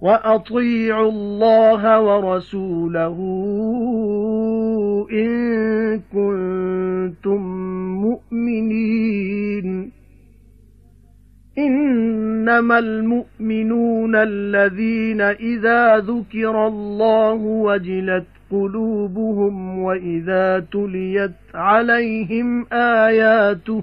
وأطيعوا الله ورسوله إن كنتم مؤمنين. إنما المؤمنون الذين إذا ذكر الله وجلت قلوبهم وإذا تليت عليهم آياته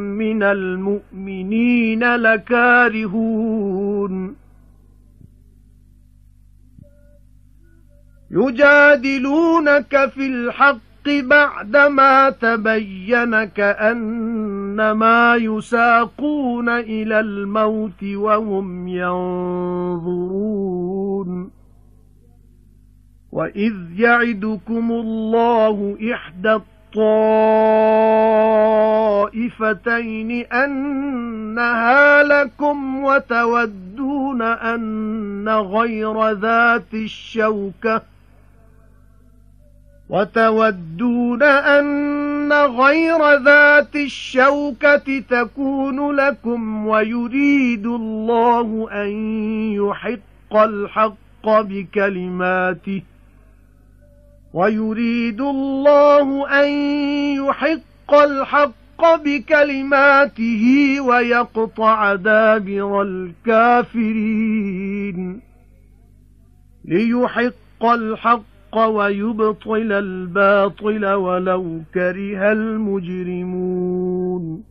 مِنَ الْمُؤْمِنِينَ لَكَارِهُونَ. يُجَادِلُونَكَ فِي الْحَقِّ بَعْدَمَا تَبَيَّنَ كَأَنَّمَا يُسَاقُونَ إِلَى الْمَوْتِ وَهُمْ يَنظُرُونَ. وَإِذْ يَعِدُكُمُ اللَّهُ إِحْدَى الطَّائِفَتَيْنِ أَنَّهَا لَكُمْ وَتَوَدُّونَ أَنَّ غَيْرَ ذَاتِ الشَّوْكَةِ وَتَوَدُّونَ أَنَّ غَيْرَ ذَاتِ الشَّوْكَةِ تَكُونُ لَكُمْ وَيُرِيدُ اللَّهُ أَن يُحِقَّ الْحَقَّ بِكَلِمَاتِهِ وَيُرِيدُ اللَّهُ أَن يُحِقَّ الْحَقَّ بِكَلِمَاتِهِ وَيَقْطَعَ دَابِرَ الْكَافِرِينَ. لِيُحِقَّ الْحَقَّ وَيُبْطِلَ الْبَاطِلَ وَلَوْ كَرِهَ الْمُجْرِمُونَ.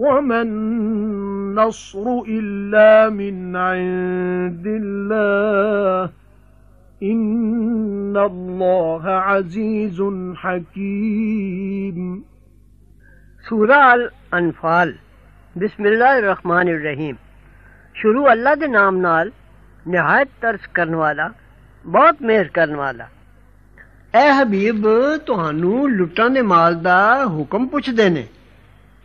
وما النصر إلا من عند الله إن الله عزيز حكيم سورة الأنفال بسم الله الرحمن الرحيم شروع اللہ دے نام نال نہایت ترس کرن والا، بہت مہر کرن والا۔ اے حبیب تو لٹن دے مال دا حکم پوچھ دینے نے۔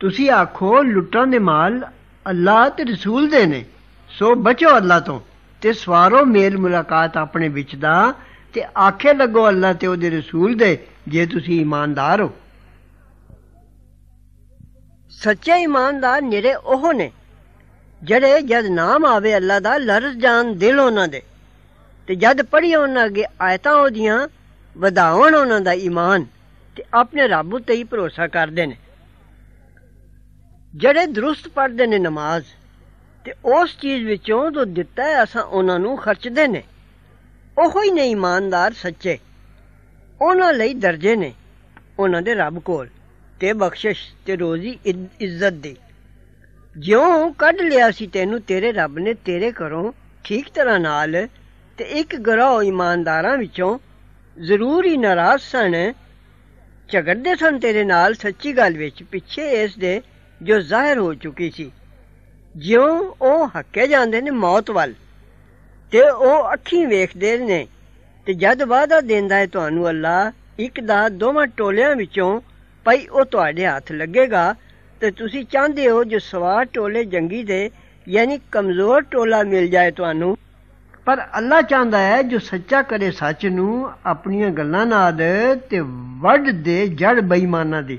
ਤੁਸੀਂ ਆਖੋ ਲੁੱਟਾਂ ਦੇ ਮਾਲ ਅੱਲਾਹ ਤੇ ਰਸੂਲ ਦੇ ਨੇ। ਸੋ ਬਚੋ ਅੱਲਾਹ ਤੋਂ ਤੇ ਸਵਾਰੋ ਮੇਲ ਮੁਲਾਕਾਤ ਆਪਣੇ ਵਿੱਚ ਦਾ ਤੇ ਆਖੇ ਲੱਗੋ ਅੱਲਾਹ ਤੇ ਉਹਦੇ ਰਸੂਲ ਦੇ ਜੇ ਤੁਸੀਂ ਇਮਾਨਦਾਰ ਹੋ। ਸੱਚੇ ਇਮਾਨਦਾਰ ਨਿਰੇ ਉਹ ਨੇ ਜਿਹੜੇ ਜਦ ਨਾਮ ਆਵੇ ਅੱਲਾ ਦਾ ਲਰਜ਼ ਜਾਣ ਦਿਲ ਉਹਨਾਂ ਦੇ ਤੇ ਜਦ ਪੜ੍ਹੀ ਉਹਨਾਂ ਅੱਗੇ ਆਇਤਾਂ ਉਹਦੀਆਂ, ਵਧਾਉਣ ਉਹਨਾਂ ਦਾ ਈਮਾਨ ਤੇ ਆਪਣੇ ਰੱਬ ਉਤੇ ਹੀ ਭਰੋਸਾ ਕਰਦੇ ਨੇ। ਜਿਹੜੇ ਦਰੁਸਤ ਪੜਦੇ ਨੇ ਨਮਾਜ਼, ਤੇ ਉਸ ਚੀਜ਼ ਵਿੱਚੋਂ ਜੋ ਦਿੱਤਾ ਹੈ, ਅਸਾਂ ਉਹਨਾਂ ਨੂੰ ਖਰਚਦੇ ਨੇ। ਉਹੋ ਹੀ ਨੇ ਇਮਾਨਦਾਰ ਸੱਚੇ। ਉਹਨਾਂ ਲਈ ਦਰਜੇ ਨੇ, ਉਹਨਾਂ ਦੇ ਰੱਬ ਕੋਲ, ਤੇ ਬਖਸ਼ਿਸ਼ ਤੇ ਰੋਜ਼ੀ ਇੱਜ਼ਤ ਦੀ। ਜਿਉਂ ਕੱਢ ਲਿਆ ਸੀ ਤੈਨੂੰ ਤੇਰੇ ਰੱਬ ਨੇ, ਤੇਰੇ ਘਰੋਂ ਠੀਕ ਤਰ੍ਹਾਂ ਨਾਲ, ਤੇ ਇੱਕ ਗਰੋਹ ਇਮਾਨਦਾਰਾਂ ਵਿੱਚੋਂ ਜ਼ਰੂਰ ਹੀ ਨਾਰਾਜ਼ ਸਨ। ਝਗੜਦੇ ਸਨ ਤੇਰੇ ਨਾਲ, ਸੱਚੀ ਗੱਲ ਵਿੱਚ ਪਿੱਛੇ ਇਸ ਦੇ ਜੋ ਜ਼ਾਹਿਰ ਹੋ ਚੁੱਕੀ ਸੀ। ਜਿਉਂ ਉਹ ਹੱਕੇ ਜਾਂਦੇ ਨੇ ਮੌਤ ਵੱਲ, ਤੇ ਉਹ ਅੱਖੀਂ ਵੇਖਦੇ ਨੇ, ਤੇ ਜਦ ਵਾਅਦਾ ਦਿੰਦਾ ਹੈ ਤੁਹਾਨੂੰ ਅੱਲਾ ਇੱਕ ਦਾ ਦੋਵਾਂ ਟੋਲਿਆਂ ਵਿੱਚੋਂ ਪਈ ਉਹ ਤੁਹਾਡੇ ਹੱਥ ਲੱਗੇਗਾ, ਤੇ ਤੁਸੀਂ ਚਾਹੁੰਦੇ ਹੋ ਜੋ ਸਵਾਰ ਟੋਲੇ ਜੰਗੀ ਦੇ, ਯਾਨੀ ਕਮਜ਼ੋਰ ਟੋਲਾ ਮਿਲ ਜਾਏ ਤੁਹਾਨੂੰ। ਪਰ ਅੱਲਾ ਚਾਹੁੰਦਾ ਹੈ ਜੋ ਸੱਚਾ ਕਰੇ ਸੱਚ ਨੂੰ, ਆਪਣੀਆਂ ਗੱਲਾਂ ਨਾਲ ਤੇ ਵੱਢ ਦੇ ਜੜ ਬੇਈਮਾਨਾਂ ਦੀ।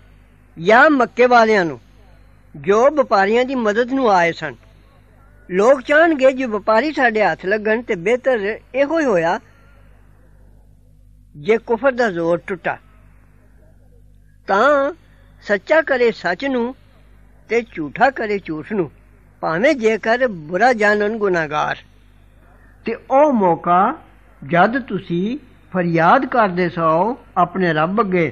ਜਾਂ ਮੱਕੇ ਵਾਲਿਆਂ ਨੂੰ, ਜੋ ਵਪਾਰੀਆਂ ਦੀ ਮਦਦ ਨੂੰ ਆਏ ਸਨ। ਲੋਕ ਚਾਹਣਗੇ ਜੇ ਵਪਾਰੀ ਸਾਡੇ ਹੱਥ ਲੱਗਣ ਤੇ ਬਿਹਤਰ ਇਹੋ ਹੀ ਹੋਇਆ, ਜੇ ਕੁਫਰ ਦਾ ਜ਼ੋਰ ਟੁੱਟਾ। ਤਾਂ ਸੱਚਾ ਕਰੇ ਸੱਚ ਨੂੰ ਤੇ ਝੂਠਾ ਕਰੇ ਝੂਠ ਨੂੰ, ਭਾਵੇਂ ਜੇਕਰ ਬੁਰਾ ਜਾਣਨ ਗੁਨਾਹਗਾਰ। ਤੇ ਉਹ ਮੌਕਾ ਜਦ ਤੁਸੀਂ ਫਰਿਆਦ ਕਰਦੇ ਸੋ ਆਪਣੇ ਰੱਬ ਅੱਗੇ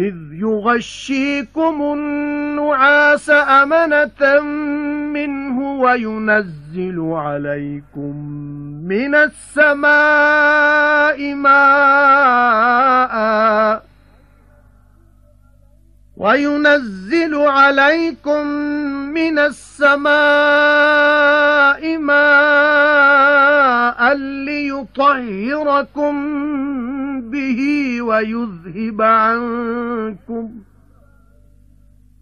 إذ يغشيكم النعاس أمنة منه وينزل عليكم من السماء ماءً وينزل عليكم من السماء ماء ليطهركم به ويذهب عنكم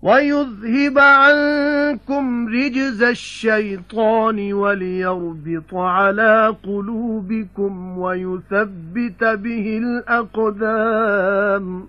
ويذهب عنكم رجز الشيطان وليربط على قلوبكم ويثبت به الأقدام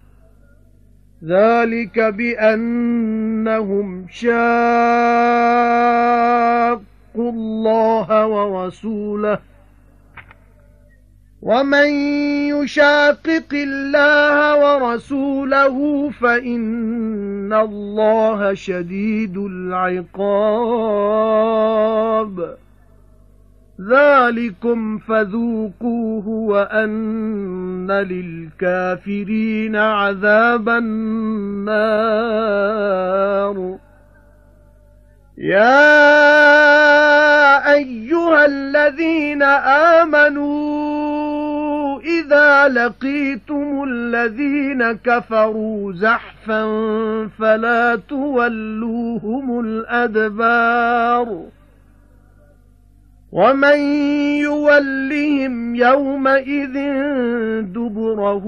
ذَلِكَ بِأَنَّهُمْ شَاقُّوا اللَّهَ وَرَسُولَهُ. وَمَن يُشَاقِقِ اللَّهَ وَرَسُولَهُ فَإِنَّ اللَّهَ شَدِيدُ الْعِقَابِ. ذَلِكُمْ فَذُوقُوهُ وَأَنَّ لِلْكَافِرِينَ عَذَابَ النَّارِ. يَا أَيُّهَا الَّذِينَ آمَنُوا إِذَا لَقِيتُمُ الَّذِينَ كَفَرُوا زَحْفًا فَلَا تُوَلُّوهُمُ الْأَدْبَارَ. وَمَن يُوَلِّهِمْ يَوْمَئِذٍ دُبُرَهُ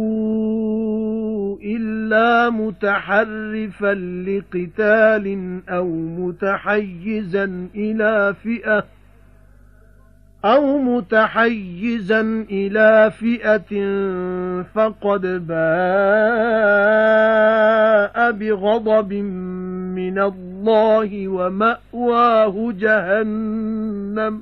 إِلَّا مُتَحَرِّفًا لِقِتَالٍ أَوْ مُتَحَيِّزًا إِلَى فِئَةٍ أَوْ مُتَحَيِّزًا إِلَى فِئَةٍ فَقَدْ بَاءَ بِغَضَبٍ مِّنَ اللَّهِ وَمَأْوَاهُ جَهَنَّمُ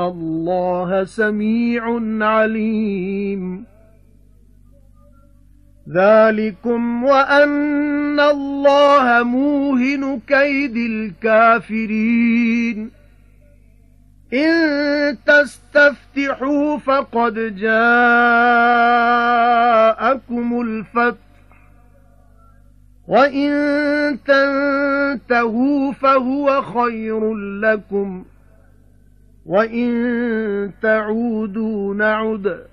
الله سميع عليم ذلكم وأن الله موهن كيد الكافرين إن تستفتحوا فقد جاءكم الفتح وَإِن تَنْتَهُوا فَهُوَ خَيْرٌ لَّكُمْ وَإِن تَعُودُوا نَعُدْ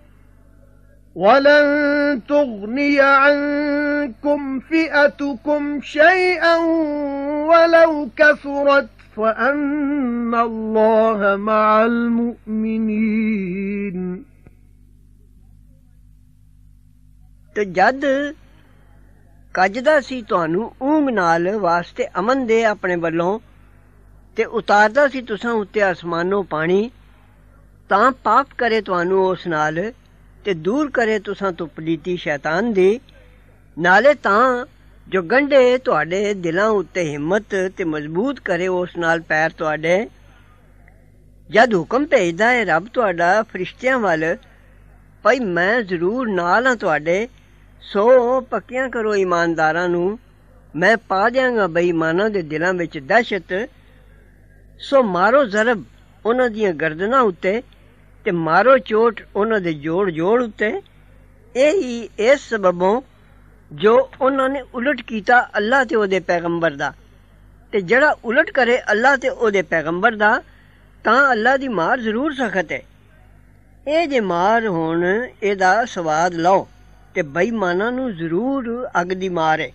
وَلَن تُغْنِيَ عَنكُمْ فِئَتُكُمْ شَيْئًا وَلَوْ كَثُرَتْ فَأَنَّ اللَّهَ مَعَ الْمُؤْمِنِينَ تجد ਕੱਜਦਾ ਸੀ ਤੁਹਾਨੂੰ ਊਂਗ ਨਾਲ ਵਾਸਤੇ ਅਮਨ ਦੇ ਆਪਣੇ ਵੱਲੋਂ ਤੇ ਉਤਾਰਦਾ ਸੀ ਤੁਸਾਂ ਉੱਤੇ ਅਸਮਾਨੋਂ ਪਾਣੀ, ਤਾਂ ਪਾਪ ਕਰੇ ਤੁਹਾਨੂੰ ਉਸ ਨਾਲ ਤੇ ਦੂਰ ਕਰੇ ਤੁਸਾਂ ਤੋਂ ਪਲੀਤੀ ਸ਼ੈਤਾਨ ਦੀ। ਨਾਲੇ ਤਾਂ ਜੋ ਗੰਢੇ ਤੁਹਾਡੇ ਦਿਲਾਂ ਉੱਤੇ ਹਿੰਮਤ ਤੇ ਮਜ਼ਬੂਤ ਕਰੇ ਉਸ ਨਾਲ ਪੈਰ ਤੁਹਾਡੇ। ਜਦ ਹੁਕਮ ਭੇਜਦਾ ਹੈ, ਰੱਬ ਤੁਹਾਡਾ ਫਰਿਸ਼ਤਿਆਂ ਵੱਲ, ਭਈ ਮੈਂ ਜ਼ਰੂਰ ਨਾਲ ਹਾਂ ਤੁਹਾਡੇ, ਸੋ ਪੱਕਿਆਂ ਕਰੋ ਇਮਾਨਦਾਰਾਂ ਨੂੰ। ਮੈਂ ਪਾ ਦਿਆਂਗਾ ਬੇਈਮਾਨਾਂ ਦੇ ਦਿਲਾਂ ਵਿੱਚ ਦਹਿਸ਼ਤ ਸੋ ਮਾਰੋ ਜ਼ਰਬ ਉਹਨਾਂ ਦੀਆਂ ਗਰਦਨਾਂ ਉੱਤੇ ਤੇ ਮਾਰੋ ਚੋਟ ਉਹਨਾਂ ਦੇ ਜੋੜ ਜੋੜ ਉੱਤੇ ਇਹ ਹੀ ਇਸ ਸਬਬੋਂ ਜੋ ਉਹਨਾਂ ਨੇ ਉਲਟ ਕੀਤਾ ਅੱਲਾ ਤੇ ਉਹਦੇ ਪੈਗੰਬਰ ਦਾ ਤੇ ਜਿਹੜਾ ਉਲਟ ਕਰੇ ਅੱਲਾ ਤੇ ਉਹਦੇ ਪੈਗੰਬਰ ਦਾ ਤਾਂ ਅੱਲਾ ਦੀ ਮਾਰ ਜ਼ਰੂਰ ਸਖਤ ਹੈ ਇਹ ਜੇ ਮਾਰ ਹੁਣ ਇਹਦਾ ਸਵਾਦ ਲਓ ਤੇ ਬੇਈਮਾਨਾਂ ਨੂੰ ਜ਼ਰੂਰ ਅੱਗ ਦੀ ਮਾਰ ਹੈ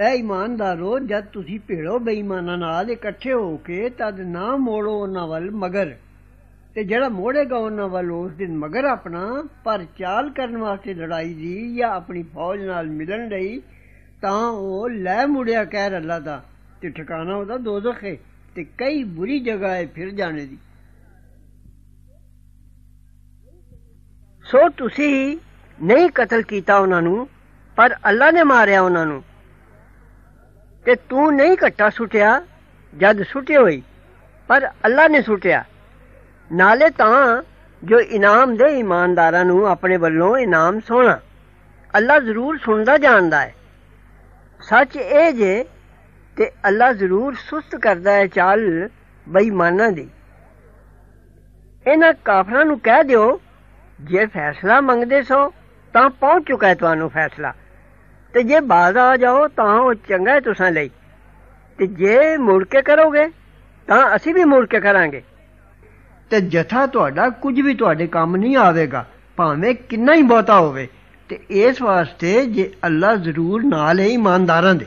ਐ ਇਮਾਨਦਾਰੋ, ਜਦ ਤੁਸੀਂ ਭੇੜੋ ਬੇਈਮਾਨਾਂ ਨਾਲ ਇਕੱਠੇ ਹੋ ਕੇ, ਤਦ ਨਾ ਮੋੜੋ ਉਹਨਾਂ ਵੱਲ ਮਗਰ। ਤੇ ਜਿਹੜਾ ਮੋੜੇਗਾ ਉਹਨਾਂ ਵੱਲ, ਉਸ ਦਿਨ ਮਗਰ ਆਪਣਾ ਪਰ ਚਾਲ ਕਰਨ ਵਾਸਤੇ ਲੜਾਈ ਦੀ ਜਾਂ ਆਪਣੀ ਫੌਜ ਨਾਲ ਮਿਲਣ ਲਈ, ਤਾਂ ਉਹ ਲੈ ਮੁੜਿਆ ਕਹਿ ਅੱਲਾ ਦਾ, ਤੇ ਠਿਕਾਣਾ ਉਹਦਾ ਦੋਜ਼ਖ ਹੈ ਤੇ ਕਈ ਬੁਰੀ ਜਗ੍ਹਾ ਹੈ ਫਿਰ ਜਾਣੇ ਦੀ। ਸੋ ਤੁਸੀਂ ਨਹੀਂ ਕਤਲ ਕੀਤਾ ਉਹਨਾਂ ਨੂੰ, ਪਰ ਅੱਲਾ ਨੇ ਮਾਰਿਆ ਉਹਨਾਂ ਨੂੰ। ਤੇ ਤੂੰ ਨਹੀਂ ਘੱਟਾ ਸੁਟਿਆ ਜਦ ਸੁਟੇ ਹੋਈ, ਪਰ ਅੱਲਾ ਨੇ ਸੁਟਿਆ। ਨਾਲੇ ਤਾਂ ਜੋ ਇਨਾਮ ਦੇ ਇਮਾਨਦਾਰਾਂ ਨੂੰ ਆਪਣੇ ਵੱਲੋਂ ਇਨਾਮ ਸੋਣਾ, ਅੱਲਾ ਜ਼ਰੂਰ ਸੁਣਦਾ ਜਾਣਦਾ ਹੈ। ਸੱਚ ਇਹ ਜੇ ਤੇ ਅੱਲਾ ਜ਼ਰੂਰ ਸੁਸਤ ਕਰਦਾ ਹੈ ਚਾਲ ਬੇਈਮਾਨਾਂ ਦੀ। ਇਹਨਾਂ ਕਾਫਰਾਂ ਨੂੰ ਕਹਿ ਦਿਓ, ਜੇ ਫੈਸਲਾ ਮੰਗਦੇ ਸੋ ਤਾਂ ਪਹੁੰਚ ਚੁੱਕਾ ਹੈ ਤੁਹਾਨੂੰ ਫੈਸਲਾ। ਤੇ ਜੇ ਬਾਜ਼ ਆ ਜਾਓ ਤਾਂ ਉਹ ਚੰਗਾ ਹੈ ਤੁਸਾਂ ਲਈ। ਤੇ ਜੇ ਮੁੜ ਕੇ ਕਰੋਗੇ, ਤਾਂ ਅਸੀਂ ਵੀ ਮੁੜ ਕੇ ਕਰਾਂਗੇ। ਤੇ ਜਥਾ ਤੁਹਾਡਾ ਕੁਝ ਵੀ ਤੁਹਾਡੇ ਕੰਮ ਨਹੀਂ ਆਵੇਗਾ, ਭਾਵੇਂ ਕਿੰਨਾ ਹੀ ਬਹੁਤਾ ਹੋਵੇ, ਤੇ ਇਸ ਵਾਸਤੇ ਜੇ ਅੱਲਾ ਜ਼ਰੂਰ ਨਾਲ ਹੈ ਇਮਾਨਦਾਰਾਂ ਦੇ।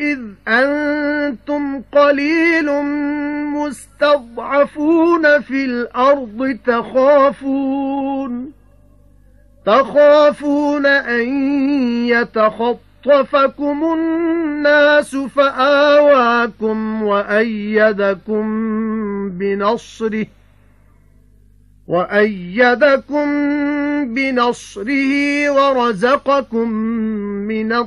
إِذْ أَنْتُمْ قَلِيلٌ مُسْتَضْعَفُونَ فِي الْأَرْضِ تَخَافُونَ تَخَافُونَ أَن يَتَخَطَّفَكُمُ النَّاسُ فَآوَاكُمْ وَأَيَّدَكُم بِنَصْرِهِ وَأَيَّدَكُم بِنَصْرِهِ وَرَزَقَكُم مِّنَ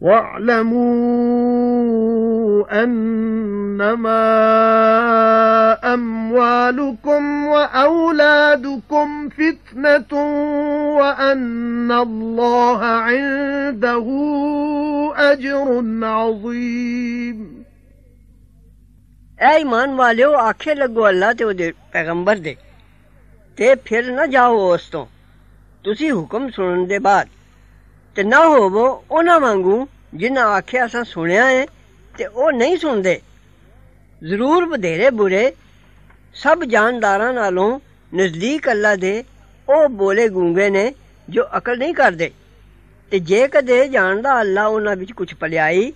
واعلموا أنما أموالكم وأولادكم فتنة وأن الله عنده أجر عظيم. اے ایمان والو آکھے لگو اللہ تے دے پیغمبر دے تے پھر نہ جاؤ اس تو تسی حکم سنن دے بعد. ਤੇ ਨਾ ਹੋਵੋ, ਉਹਨਾਂ ਵਾਂਗੂ ਜਿਨ੍ਹਾਂ ਆਖਿਆ ਅਸਾਂ ਸੁਣਿਆ ਹੈ ਤੇ ਉਹ ਨਹੀਂ ਸੁਣਦੇ। ਜ਼ਰੂਰ ਬਧੇਰੇ ਬੁਰੇ, ਸਭ ਜਾਨਦਾਰਾਂ ਨਾਲੋਂ ਨਜ਼ਦੀਕ ਅੱਲਾ ਦੇ ਉਹ ਬੋਲੇ ਗੂੰਗੇ ਨੇ ਜੋ ਅਕਲ ਨਹੀਂ ਕਰਦੇ। ਤੇ ਜੇ ਕਦੇ ਜਾਣਦਾ ਅੱਲਾ ਉਹਨਾਂ ਵਿੱਚ ਕੁਝ ਭਲਾਈ,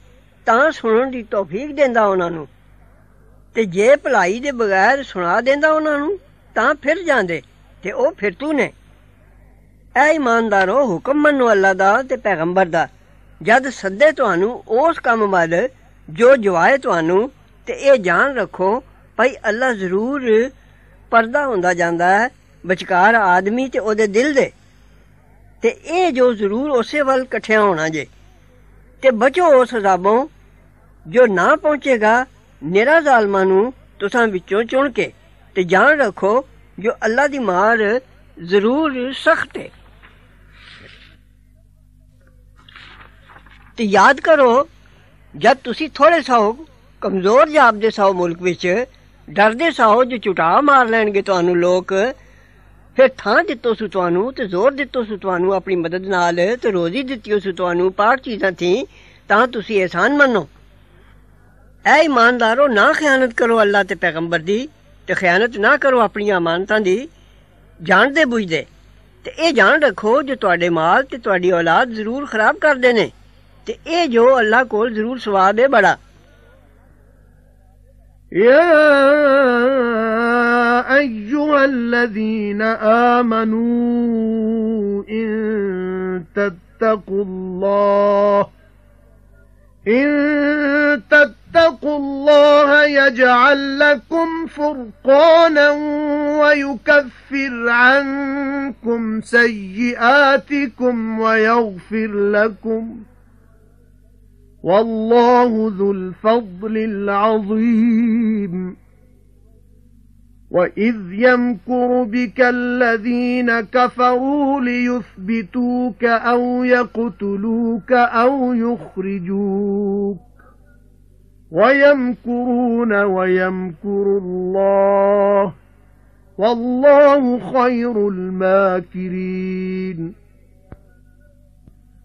ਤਾਂ ਸੁਣਨ ਦੀ ਤੌਫੀਕ ਦਿੰਦਾ ਉਹਨਾਂ ਨੂੰ। ਤੇ ਜੇ ਭਲਾਈ ਦੇ ਬਗੈਰ ਸੁਣਾ ਦਿੰਦਾ ਉਹਨਾਂ ਨੂੰ, ਤਾਂ ਫਿਰ ਜਾਂਦੇ, ਤੇ ਉਹ ਫਿਰ ਤੂੰ ਨੇ। اے ایماندارو، حکم منو اللہ دا تے پیغمبر دا۔ جد سدے تانوں اس کم بعد جو جوائے تانوں تے اے جان رکھو، بھئی اللہ ضرور پردہ ہوندا جاندا ہے، بچکار آدمی تے او دے دل دے۔ تے اے جو ضرور اسے ول کٹھیا ہونا جے۔ تے بچو اس عذابوں، جو نہ پہنچے گا نیرا ظالماں نو تساں وچوں چن تے جان رکھو، جو اللہ دی مار ضرور سخت ہے۔ ਤੇ ਯਾਦ ਕਰੋ ਜਦ ਤੁਸੀਂ ਥੋੜੇ ਸਾਓ ਕਮਜ਼ੋਰ ਜਾਪਦੇ ਸਾਓ ਮੁਲਕ ਵਿੱਚ ਡਰਦੇ ਸਾਓ ਜੋ ਚੁਟਾ ਮਾਰ ਲੈਣਗੇ ਤੁਹਾਨੂੰ ਲੋਕ ਫਿਰ ਥਾਂ ਦਿੱਤੋ ਸੁ ਤੁਹਾਨੂੰ ਤੇ ਜ਼ੋਰ ਦਿੱਤੋ ਸੁ ਤੁਹਾਨੂੰ ਆਪਣੀ ਮਦਦ ਨਾਲ ਤੇ ਰੋਜ਼ੀ ਦਿੱਤੀ ਸੁ ਤੁਹਾਨੂੰ ਪਾਕ ਚੀਜ਼ਾਂ ਥੀ ਤਾਂ ਤੁਸੀਂ ਇਹਸਾਨ ਮੰਨੋ ਐ ਇਮਾਨਦਾਰੋ ਨਾ ਖਿਆਨਤ ਕਰੋ ਅੱਲਾ ਤੇ ਪੈਗੰਬਰ ਦੀ ਤੇ ਖਿਆਨਤ ਨਾ ਕਰੋ ਆਪਣੀਆਂ ਅਮਾਨਤਾਂ ਦੀ ਜਾਣਦੇ ਬੁਝਦੇ ਤੇ ਇਹ ਜਾਣ ਰੱਖੋ ਜੋ ਤੁਹਾਡੇ ਮਾਲ ਤੇ ਤੁਹਾਡੀ ਔਲਾਦ ਜ਼ਰੂਰ ਖਰਾਬ ਕਰਦੇ ਨੇ ਤੇ ਇਹ ਜੋ ਅੱਲਾ ਕੋਲ ਜ਼ਰੂਰ ਸਵਾਬ ਹੈ ਬੜਾ يا أيها الذين آمنوا إن تتقوا الله إن تتقوا الله يجعل لكم فرقانا ويكفر عنكم سيئاتكم ويغفر لكم ۖ والله ذو الفضل العظيم. وَإِذْ يَمْكُرُ بِكَ الَّذِينَ كَفَرُوا لِيُثْبِتُوكَ أَوْ يَقْتُلُوكَ أَوْ يُخْرِجُوكَ وَيَمْكُرُونَ وَيَمْكُرُ اللَّهُ وَاللَّهُ خَيْرُ الْمَاكِرِينَ.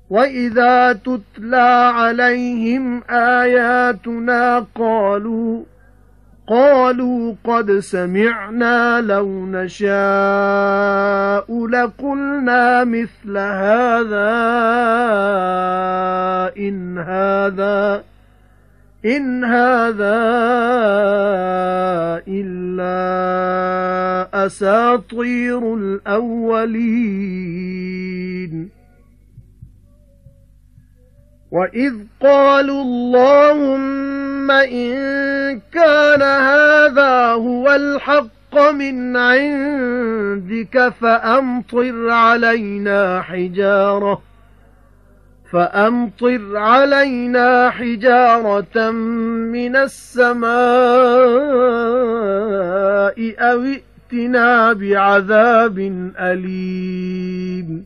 وَإِذَا تُتْلَى عَلَيْهِمْ آيَاتُنَا قَالُوا قَالُوا قَدْ سَمِعْنَا لَوْ نَشَاءُ لَقُلْنَا مِثْلَ هَذَا إِنْ هَذَا إِنْ هَذَا إِلَّا أَسَاطِيرُ الْأَوَّلِينَ. وَإِذْ قَالُوا اللَّهُمَّ إِن كَانَ هَذَا هُوَ الْحَقَّ مِنْ عِندِكَ فَأَمْطِرْ عَلَيْنَا حِجَارَةً فَأَمْطِرْ عَلَيْنَا حِجَارَةً مِنَ السَّمَاءِ أَوْ ائْتِ فَأْتِنَا بِعَذَابٍ أَلِيمٍ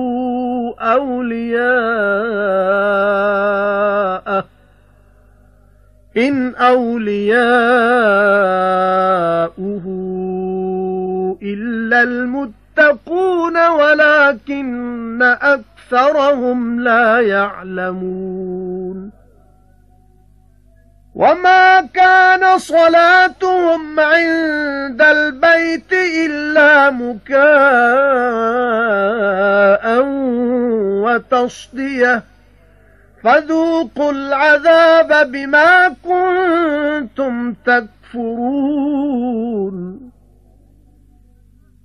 أَوْلِيَاءَهُ. إِنْ أَوْلِيَاؤُهُ إِلَّا الْمُتَّقُونَ وَلَكِنَّ أَكْثَرَهُمْ لَا يَعْلَمُونَ. وَمَا كَانَ صَلَاتُهُمْ عِندَ الْبَيْتِ إِلَّا مُكَاءً وَتَصْدِيَةً فَذُوقُوا الْعَذَابَ بِمَا كُنتُمْ تَكْفُرُونَ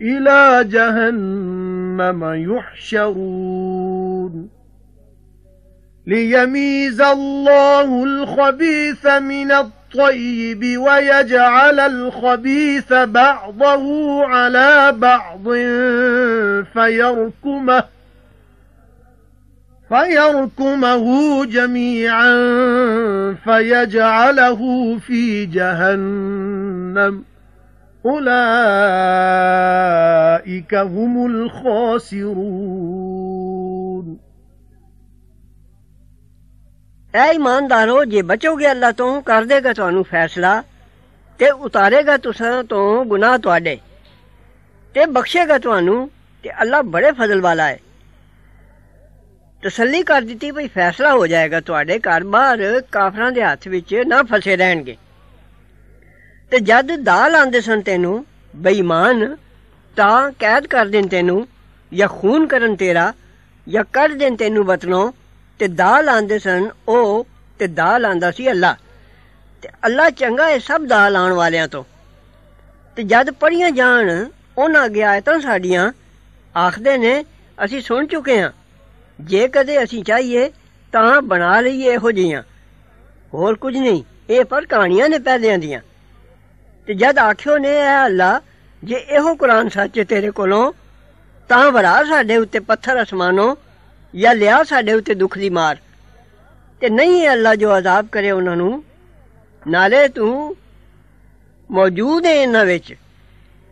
إِلَى جَهَنَّمَ يُحْشَرُونَ. لِيَمِيزَ اللَّهُ الْخَبِيثَ مِنَ الطَّيِّبِ وَيَجْعَلَ الْخَبِيثَ بَعْضَهُ عَلَى بَعْضٍ فَيَرْكُمَهُ فَيَرْكُمَهُ جَمِيعًا فَيَجْعَلَهُ فِي جَهَنَّمَ. أُولَئِكَ هُمُ الْخَاسِرُونَ ਐ ਇਮਾਨਦਾਰੋ ਜੇ ਬਚੋਗੇ ਅੱਲਾ ਤੋਂ ਕਰ ਦੇਗਾ ਤੁਹਾਨੂੰ ਫੈਸਲਾ ਤੇ ਉਤਾਰੇਗਾ ਤੁਸਾਂ ਤੋਂ ਗੁਨਾਹ ਤੁਹਾਡੇ ਤੇ ਬਖਸ਼ੇਗਾ ਤੁਹਾਨੂੰ ਤੇ ਅੱਲਾ ਬੜੇ ਫਜ਼ਲ ਵਾਲਾ ਹੈ ਤਸੱਲੀ ਕਰ ਦਿੱਤੀ ਭਈ ਫੈਸਲਾ ਹੋ ਜਾਏਗਾ ਤੁਹਾਡੇ ਘਰ ਬਾਹਰ ਕਾਫਰਾਂ ਦੇ ਹੱਥ ਵਿੱਚ ਨਾ ਫਸੇ ਰਹਿਣਗੇ ਤੇ ਜਦ ਦਾ ਲਾਂਦੇ ਸਨ ਤੈਨੂੰ, ਬੇਈਮਾਨ, ਤਾਂ ਕੈਦ ਕਰ ਦੇਣ ਤੈਨੂੰ, ਜਾਂ ਖੂਨ ਕਰਨ ਤੇਰਾ, ਜਾਂ ਕੱਢ ਦੇਣ ਤੈਨੂੰ ਵਤਨੋਂ, ਤੇ ਦਾ ਲਾਂਦੇ ਸਨ ਉਹ ਤੇ ਦਾ ਲਾਂਦਾ ਸੀ ਅੱਲਾ। ਤੇ ਅੱਲਾ ਚੰਗਾ ਹੈ ਸਭ ਦਾ ਲਾਣ ਵਾਲਿਆਂ ਤੋਂ। ਤੇ ਜਦ ਪੜੀਆਂ ਜਾਣ, ਉਹਨਾਂ ਗਿਆ ਤਾਂ ਸਾਡੀਆਂ, ਆਖਦੇ ਨੇ, ਅਸੀਂ ਸੁਣ ਚੁੱਕੇ ਹਾਂ ਜੇ ਕਦੇ ਅਸੀਂ ਚਾਹੀਏ, ਤਾਂ ਬਣਾ ਲਈਏ ਇਹੋ ਜੀਆਂ ਹੋਰ ਕੁਝ ਨਹੀਂ, ਇਹ ਪਰ ਕਹਾਣੀਆਂ ਨੇ ਪਹਿਲਿਆਂ ਦੀਆਂ। تے جد آکھیو نے، اے اللہ، جے ایہو قرآن سچے تیرے کولوں، تاں ورا ساڈے اُتے پتھر آسمانوں یا لیا ساڈے اُتے دکھ دی مار۔ تے نہیں اے اللہ جو عذاب کرے انہاں نوں، نالے تو موجود ہے انہاں وچ۔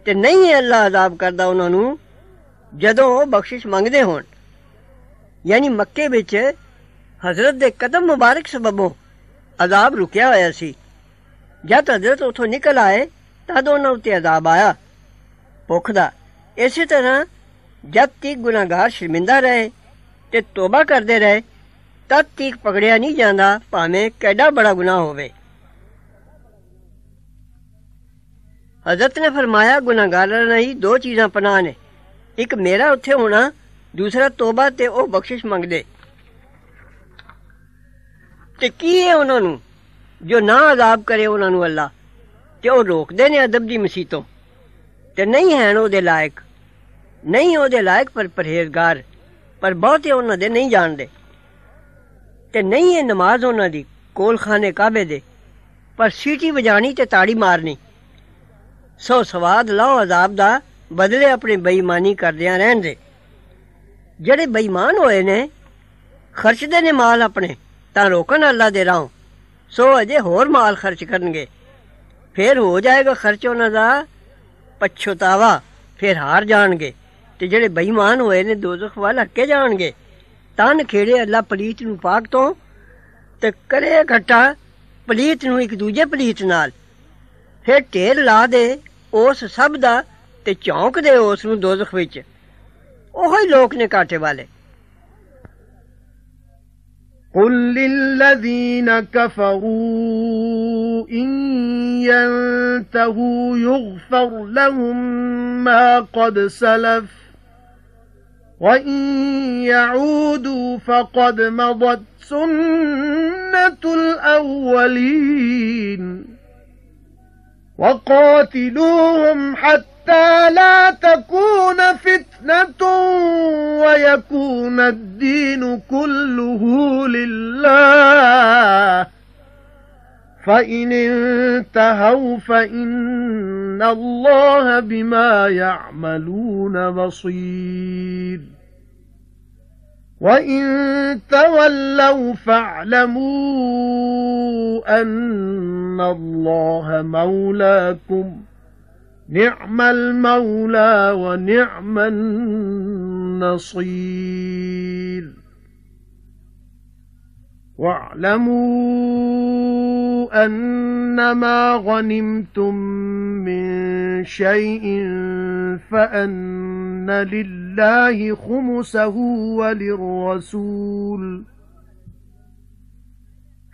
تے نہیں اے اللہ عذاب کردہ انہاں نوں، جدوں او بخشش منگدے ہون۔ یعنی مکے وچ حضرت دے قدم مبارک سببوں عذاب رکیا ہویا سی۔ ਜਦ ਹਜ਼ਰਤ ਉਥੋਂ ਨਿਕਲ ਆਏ, ਤਦ ਉਹਨਾਂ ਉੱਤੇ ਅਜ਼ਾਬ ਆਇਆ। ਭੁੱਖ ਦਾ। ਇਸੇ ਤਰ੍ਹਾਂ ਜਦ ਤੱਕ ਗੁਨਾਹਗਾਰ ਸ਼ਰਮਿੰਦਾ ਰਹੇ ਤੇ ਤੋਬਾ ਕਰਦੇ ਰਹੇ, ਤਦ ਤੱਕ ਪਕੜਿਆ ਨਹੀਂ ਜਾਂਦਾ, ਭਾਵੇਂ ਕਿਹੜਾ ਬੜਾ ਗੁਨਾਹ ਹੋਵੇ। ਹਜ਼ਰਤ ਨੇ ਫਰਮਾਇਆ, ਗੁਨਾਹਗਾਰਾਂ ਲਈ ਦੋ ਚੀਜ਼ਾਂ ਪਨਾਹ ਨੇ। ਇੱਕ ਮੇਰਾ ਉੱਥੇ ਹੋਣਾ, ਦੂਸਰਾ ਤੋਬਾ ਤੇ ਉਹ ਬਖਸ਼ਿਸ਼ ਮੰਗਦੇ। ਤੇ ਕੀ ਹੈ ਉਹਨਾਂ ਨੂੰ? ਜੋ ਨਾ ਅਜ਼ਾਬ ਕਰੇ ਉਹਨਾਂ ਨੂੰ ਅੱਲਾ ਤੇ ਉਹ ਰੋਕਦੇ ਨੇ ਅਦਬ ਦੀ ਮਸੀਤੋਂ ਤੇ ਨਹੀਂ ਹਨ ਉਹਦੇ ਲਾਇਕ ਨਹੀਂ ਉਹਦੇ ਲਾਇਕ ਪਰ ਪਰਹੇਜ਼ਗਾਰ ਪਰ ਬਹੁਤੇ ਉਹਨਾਂ ਦੇ ਨਹੀਂ ਜਾਣਦੇ ਤੇ ਨਹੀਂ ਇਹ ਨਮਾਜ਼ ਉਹਨਾਂ ਦੀ ਕੋਲ ਖਾਨੇ ਕਾਬੇ ਦੇ ਪਰ ਸੀਟੀ ਵਜਾਣੀ ਤੇ ਤਾੜੀ ਮਾਰਨੀ ਸੋ ਸਵਾਦ ਲਾਓ ਅਜ਼ਾਬ ਦਾ ਬਦਲੇ ਆਪਣੀ ਬੇਈਮਾਨੀ ਕਰਦਿਆਂ ਰਹਿਣ ਦੇ ਜਿਹੜੇ ਬੇਈਮਾਨ ਹੋਏ ਨੇ ਖਰਚਦੇ ਨੇ ਮਾਲ ਆਪਣੇ ਤਾਂ ਰੋਕਣ ਅੱਲਾ ਦੇ ਰਾਹ ਸੋ ਅਜੇ ਹੋਰ ਮਾਲ ਖਰਚ ਕਰਨਗੇ। ਫਿਰ ਹੋ ਜਾਏਗਾ ਖਰਚ ਉਹਨਾਂ ਦਾ ਪਛਤਾਵਾ, ਫਿਰ ਹਾਰ ਜਾਣਗੇ। ਤੇ ਜਿਹੜੇ ਬੇਈਮਾਨ ਹੋਏ ਨੇ, ਦੋਜ਼ਖ ਵੱਲ ਹੱਕੇ ਜਾਣਗੇ। ਤਨ ਖੇੜੇ ਅੱਲਾ ਪਲੀਤ ਨੂੰ ਪਾਕ ਤੋਂ ਤੇ ਕਰੇ ਘਟਾ ਪਲੀਤ ਨੂੰ ਇੱਕ ਦੂਜੇ ਪਲੀਤ ਨਾਲ। ਫਿਰ ਢੇਰ ਲਾ ਦੇ ਉਸ ਸਭ ਦਾ ਤੇ ਚੌਂਕ ਦੇ ਉਸ ਨੂੰ ਦੋਜ਼ਖ ਵਿੱਚ। ਉਹ ਹੀ ਲੋਕ ਨੇ ਕਾਟੇ ਵਾਲੇ। قل للذين كفروا إن ينتهوا يغفر لهم ما قد سلف وإن يعودوا فقد مضت سنة الأولين وقاتلوهم حتى لا تكون فتنة ويكون الدين كله لله. فإن انتهوا فإن الله بما يعملون بصير. وَإِن تَوَلَّوْا فَاعْلَمُوا أَنَّ اللَّهَ مَوْلَاكُمْ نِعْمَ الْمَوْلَى وَنِعْمَ النَّصِيرُ. وَاعْلَمُوا أَنَّمَا غَنِمْتُم مِّن شَيْءٍ فَأَنَّ لِلَّهِ خُمُسَهُ وَلِلرَّسُولِ.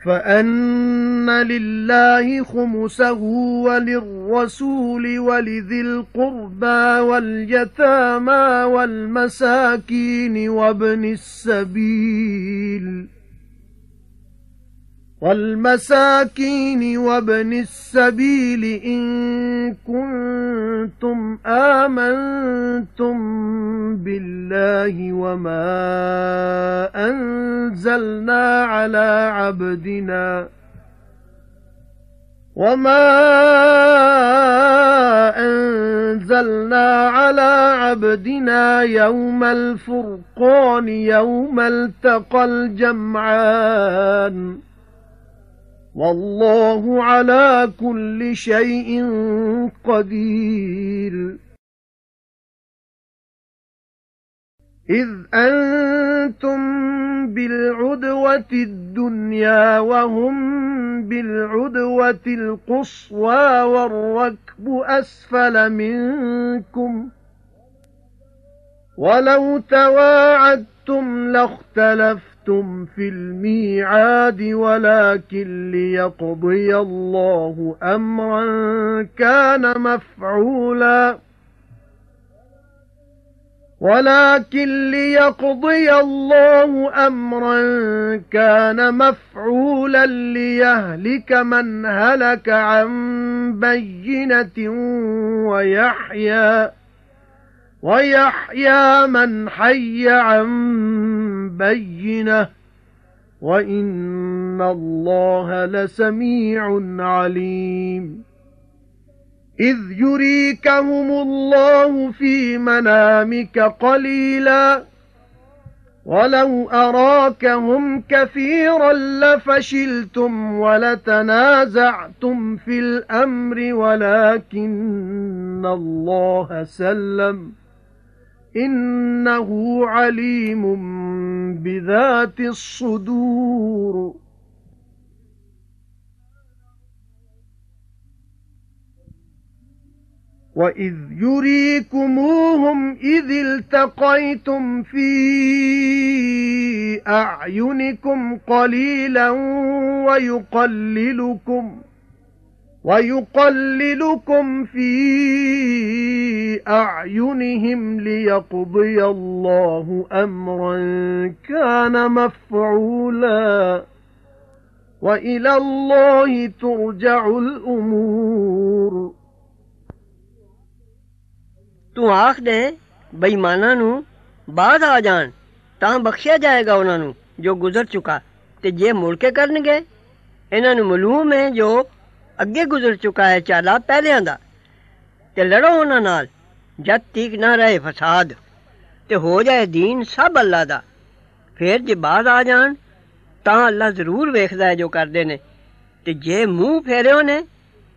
فَأَنَّ لِلَّهِ خُمُسَهُ وَلِلرَّسُولِ وَلِذِي الْقُرْبَى وَالْيَتَامَى وَالْمَسَاكِينِ وَابْنِ السَّبِيلِ وَالْمَسَاكِينِ وَابْنِ السَّبِيلِ إِن كُنتُمْ آمَنتُم بِاللَّهِ وَمَا أَنزَلْنَا عَلَى عَبْدِنَا وَمَا أَنزَلْنَا عَلَى عَبْدِنَا يَوْمَ الْفُرْقَانِ يَوْمَ الْتَقَى الْجَمْعَانِ وَاللَّهُ عَلَى كُلِّ شَيْءٍ قَدِيرٌ. إِذْ أَنْتُمْ بِالْعُدْوَةِ الدُّنْيَا وَهُمْ بِالْعُدْوَةِ الْقُصْوَى وَالرَّكْبُ أَسْفَلَ مِنكُمْ. وَلَوْ تَوَاعَدتُّمْ لَاخْتَلَفْتُمْ وَعَدتُّمْ فِي الْمِيعَادِ وَلَكِن لِّيَقْضِيَ اللَّهُ أَمْرًا كَانَ مَفْعُولًا وَلَكِن لِّيَقْضِيَ اللَّهُ أَمْرًا كَانَ مَفْعُولًا لِّيَهْلِكَ مَنْ هَلَكَ عَن بَيِّنَةٍ وَيَحْيَىٰ وَيَحْيَى مَنْ حَيَّ عَن بَيِّنَةٍ وَإِنَّ اللَّهَ لَسَمِيعٌ عَلِيمٌ إِذْ يُرِيكَهُمُ اللَّهُ فِي مَنَامِكَ قَلِيلًا وَلَوْ أَرَاكَهُمْ كَثِيرًا لَّفَشِلْتُمْ وَلَتَنَازَعْتُمْ فِي الْأَمْرِ وَلَكِنَّ اللَّهَ سَلَّمَ إِنَّهُ عَلِيمٌ بِذَاتِ الصُّدُورِ. وَإِذْ يُرِيكُمُوهُمْ إِذِ الْتَقَيْتُمْ فِي أَعْيُنِكُمْ قَلِيلًا وَيُقَلِّلُكُمْ وَيُقَلِّلُكُمْ فِي أَعْيُنِهِمْ لِيَقْضِيَ اللَّهُ أَمْرًا كَانَ مَفْعُولًا وَإِلَى اللَّهِ تُرْجَعُ الْأُمُورُ ਤੂੰ ਆਖ ਦੇ ਬੇਈਮਾਨਾਂ ਨੂੰ ਬਾਅਦ ਆ ਜਾਣ ਤਾਂ ਬਖਸ਼ਿਆ ਜਾਏਗਾ ਉਹਨਾਂ ਨੂੰ ਜੋ ਗੁਜ਼ਰ ਚੁੱਕਾ ਤੇ ਜੇ ਮੁੜ ਕੇ ਕਰਨਗੇ ਇਹਨਾਂ ਨੂੰ ਮਾਲੂਮ ਹੈ ਜੋ ਅੱਗੇ ਗੁਜ਼ਰ ਚੁੱਕਾ ਹੈ ਚਾਲਾ ਪਹਿਲਿਆਂ ਦਾ ਤੇ ਲੜੋ ਉਹਨਾਂ ਨਾਲ ਜਦ ਤੀਕ ਨਾ ਰਹੇ ਫਸਾਦ ਤੇ ਹੋ ਜਾਏ دین ਸਭ ਅੱਲਾ ਦਾ ਫਿਰ ਜੇ ਬਾਅਦ ਆ ਜਾਣ ਤਾਂ ਅੱਲਾ ਜ਼ਰੂਰ ਵੇਖਦਾ ਹੈ ਜੋ ਕਰਦੇ ਨੇ ਤੇ ਜੇ ਮੂੰਹ ਫੇਰਿਓ ਨੇ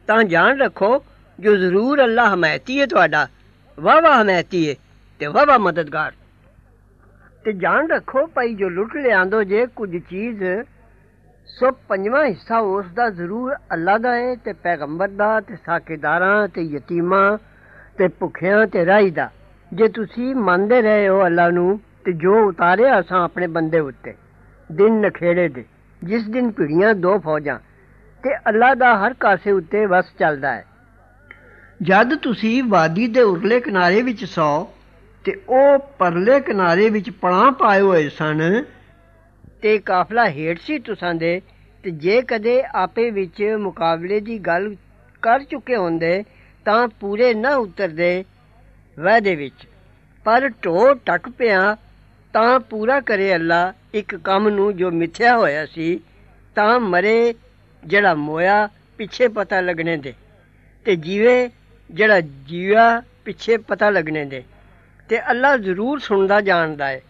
ਤਾਂ ਜਾਣ ਰੱਖੋ ਜੋ ਜ਼ਰੂਰ ਅੱਲਾ ਹਮਾਇਤੀ ਹੈ ਤੁਹਾਡਾ ਵਾਵਾ ਹਮਾਇਤੀ ਹੈ ਤੇ ਵਾਵਾ ਮਦਦਗਾਰ ਤੇ ਜਾਣ ਰੱਖੋ ਭਾਈ ਜੋ ਲੁੱਟ ਲਿਆਂਦੋ ਜੇ ਕੁਝ ਚੀਜ਼ ਸੋ ਪੰਜਵਾਂ ਹਿੱਸਾ ਉਸ ਦਾ ਜ਼ਰੂਰ ਅੱਲਾ ਦਾ ਹੈ ਤੇ ਪੈਗੰਬਰ ਦਾ ਤੇ ਸਾਕੇਦਾਰਾਂ ਤੇ ਯਤੀਮਾਂ ਤੇ ਭੁੱਖਿਆਂ ਤੇ ਰਾਈ ਦਾ। ਜੇ ਤੁਸੀਂ ਮੰਨਦੇ ਰਹੇ ਹੋ ਅੱਲਾ ਨੂੰ ਤੇ ਜੋ ਉਤਾਰਿਆ ਅਸਾਂ ਆਪਣੇ ਬੰਦੇ ਉੱਤੇ, ਦਿਨ ਨਖੇੜੇ ਦੇ, ਜਿਸ ਦਿਨ ਭਿੜੀਆਂ ਦੋ ਫੌਜਾਂ, ਤੇ ਅੱਲਾ ਦਾ ਹਰ ਕਾਸੇ ਉੱਤੇ ਵਸ ਚੱਲਦਾ ਹੈ। ਜਦ ਤੁਸੀਂ ਵਾਦੀ ਦੇ ਉਰਲੇ ਕਿਨਾਰੇ ਵਿੱਚ ਸੌ ਤੇ ਉਹ ਪਰਲੇ ਕਿਨਾਰੇ ਵਿੱਚ ਪਣਾ ਪਾਏ ਹੋਏ ਸਨ ਤੇ ਕਾਫਲਾ ਹੇਠ ਸੀ ਤੁਸਾਂ ਦੇ, ਤੇ ਜੇ ਕਦੇ ਆਪੇ ਵਿੱਚ ਮੁਕਾਬਲੇ ਦੀ ਗੱਲ ਕਰ ਚੁੱਕੇ ਹੁੰਦੇ, ਤਾਂ ਪੂਰੇ ਨਾ ਉਤਰਦੇ ਵਾਅਦੇ ਵਿੱਚ। ਪਰ ਢੋ ਟੱਕ ਪਿਆ, ਤਾਂ ਪੂਰਾ ਕਰੇ ਅੱਲਾ, ਇੱਕ ਕੰਮ ਨੂੰ ਜੋ ਮਿੱਥਿਆ ਹੋਇਆ ਸੀ, ਤਾਂ ਮਰੇ ਜਿਹੜਾ ਮੋਇਆ ਪਿੱਛੇ ਪਤਾ ਲੱਗਣੇ ਦੇ। ਤੇ ਜੀਵੇ ਜਿਹੜਾ ਜੀਵਾ ਪਿੱਛੇ ਪਤਾ ਲੱਗਣੇ ਦੇ। ਤੇ ਅੱਲਾ ਜ਼ਰੂਰ ਸੁਣਦਾ ਜਾਣਦਾ ਹੈ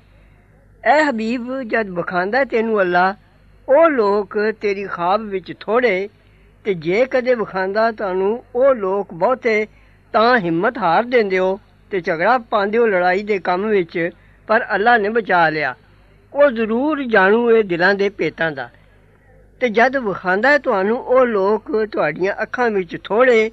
ਐ ਹਬੀਬ, ਜਦ ਵਿਖਾਂਦਾ ਤੈਨੂੰ ਅੱਲਾ, ਉਹ ਲੋਕ ਤੇਰੀ ਖਾਬ ਵਿੱਚ ਥੋੜੇ, ਤੇ ਜੇ ਕਦੇ ਵਿਖਾਂਦਾ ਤੁਹਾਨੂੰ ਉਹ ਲੋਕ ਬਹੁਤੇ, ਤਾਂ ਹਿੰਮਤ ਹਾਰ ਦਿੰਦੇ ਹੋ, ਤੇ ਝਗੜਾ ਪਾਉਂਦੇ ਹੋ ਲੜਾਈ ਦੇ ਕੰਮ ਵਿੱਚ, ਪਰ ਅੱਲਾ ਨੇ ਬਚਾ ਲਿਆ। ਉਹ ਜ਼ਰੂਰ ਜਾਣੂ ਇਹ ਦਿਲਾਂ ਦੇ ਪੇਤਾਂ ਦਾ। ਤੇ ਜਦ ਵਿਖਾਂਦਾ ਤੁਹਾਨੂੰ ਉਹ ਲੋਕ ਤੁਹਾਡੀਆਂ ਅੱਖਾਂ ਵਿੱਚ ਥੋੜੇ,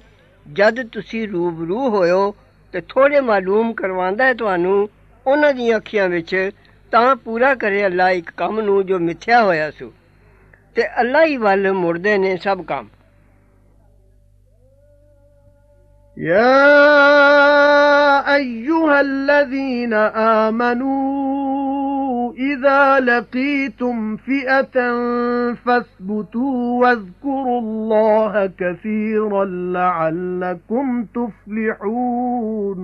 ਜਦ ਤੁਸੀਂ ਰੂਬਰੂ ਹੋਇਓ, ਤੇ ਥੋੜੇ ਮਾਲੂਮ ਕਰਵਾਉਂਦਾ ਹੈ ਤੁਹਾਨੂੰ ਉਹਨਾਂ ਦੀਆਂ ਅੱਖੀਆਂ ਵਿੱਚ ਤਾਂ ਪੂਰਾ ਕਰੇ ਅੱਲਾ ਇੱਕ ਕੰਮ ਨੂੰ ਜੋ ਮਿੱਥਿਆ ਹੋਇਆ ਸੀ ਤੇ ਅੱਲਾ ਹੀ ਵੱਲ ਮੁੜਦੇ ਨੇ ਸਭ ਕੰਮ يا ايها الذين امنوا اذا لقيتم فئه فاثبتوا واذكروا الله كثيرا لعلكم تفلحون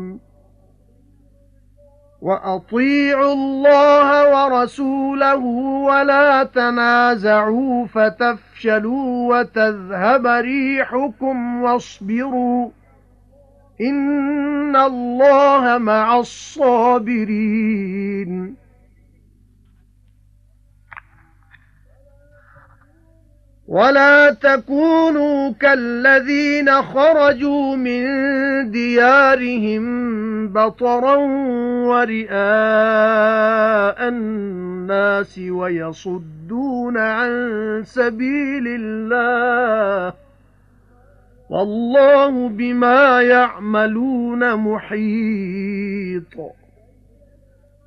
وَأَطِيعُوا اللَّهَ وَرَسُولَهُ وَلَا تَنَازَعُوا فَتَفْشَلُوا وَتَذْهَبَ رِيحُكُمْ وَاصْبِرُوا إِنَّ اللَّهَ مَعَ الصَّابِرِينَ. وَلَا تَكُونُوا كَالَّذِينَ خَرَجُوا مِن دِيَارِهِم بَطَرًا وَرِئَاءَ النَّاسِ وَيَصُدُّونَ عَن سَبِيلِ اللَّهِ وَاللَّهُ بِمَا يَعْمَلُونَ مُحِيطٌ.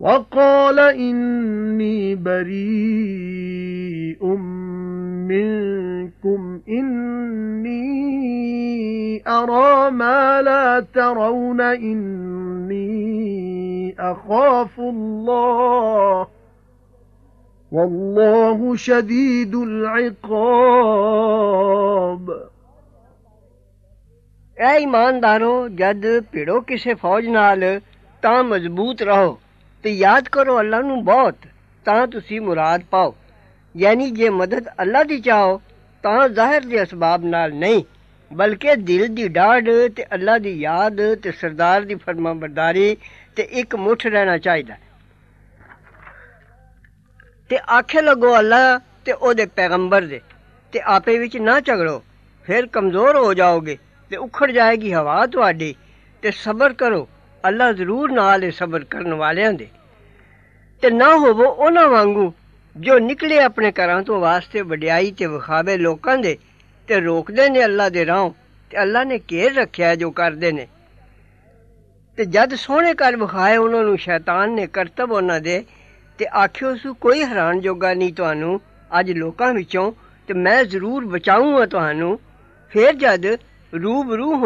وَقَالَ إِنِّي بَرِيءٌ مِنْكُمْ إِنِّي أَرَى مَا لَا تَرَوْنَ إِنِّي أَخَافُ اللَّهَ. وَاللَّهُ شَدِيدُ الْعِقَابِ. اے ایماندارو جد پیڑو کسے فوج نال تا مضبوط رہو۔ ਤੇ ਯਾਦ ਕਰੋ ਅੱਲਾ ਨੂੰ ਬਹੁਤ ਤਾਂ ਤੁਸੀਂ ਮੁਰਾਦ ਪਾਓ ਯਾਨੀ ਜੇ ਮਦਦ ਅੱਲਾ ਦੀ ਚਾਹੋ ਤਾਂ ਜ਼ਾਹਿਰ ਦੇ ਅਸਬਾਬ ਨਾਲ ਨਹੀਂ ਬਲਕਿ ਦਿਲ ਦੀ ਡਾਢ ਤੇ ਅੱਲਾ ਦੀ ਯਾਦ ਤੇ ਸਰਦਾਰ ਦੀ ਫਰਮਾਬਰਦਾਰੀ ਤੇ ਇੱਕ ਮੁੱਠ ਰਹਿਣਾ ਚਾਹੀਦਾ ਤੇ ਆਖੇ ਲੱਗੋ ਅੱਲਾ ਤੇ ਉਹਦੇ ਪੈਗੰਬਰ ਦੇ ਤੇ ਆਪੇ ਵਿੱਚ ਨਾ ਝਗੜੋ ਫਿਰ ਕਮਜ਼ੋਰ ਹੋ ਜਾਓਗੇ ਤੇ ਉਖੜ ਜਾਏਗੀ ਹਵਾ ਤੁਹਾਡੀ ਤੇ ਸਬਰ ਕਰੋ ਅੱਲਾ ਜ਼ਰੂਰ ਨਾਲ ਹੈ ਸਬਰ ਕਰਨ ਵਾਲਿਆਂ ਦੇ। ਤੇ ਨਾ ਹੋਵੋ ਉਹਨਾਂ ਵਾਂਗੂ ਜੋ ਨਿਕਲੇ ਆਪਣੇ ਘਰਾਂ ਤੋਂ ਵਾਸਤੇ ਵਡਿਆਈ ਤੇ ਵਿਖਾਵੇ ਲੋਕਾਂ ਦੇ ਤੇ ਰੋਕਦੇ ਨੇ ਅੱਲਾ ਦੇ ਰਾਹ। ਤੇ ਅੱਲਾ ਨੇ ਘੇਰ ਰੱਖਿਆ ਜੋ ਕਰਦੇ ਨੇ। ਤੇ ਜਦ ਸੋਹਣੇ ਕਰ ਵਿਖਾਏ ਉਹਨਾਂ ਨੂੰ, ਸ਼ੈਤਾਨ ਨੇ ਕਰਤਬ ਉਹਨਾਂ ਦੇ ਤੇ ਆਖਿਓ ਸੂ ਕੋਈ ਹੈਰਾਨ ਜੋਗਾ ਨਹੀਂ ਤੁਹਾਨੂੰ। ਅੱਜ ਲੋਕਾਂ ਵਿੱਚੋਂ ਤੇ ਮੈਂ ਜ਼ਰੂਰ ਬਚਾਉਂਗਾ ਤੁਹਾਨੂੰ। ਫੇਰ ਜਦ ਰੂਬਰੂ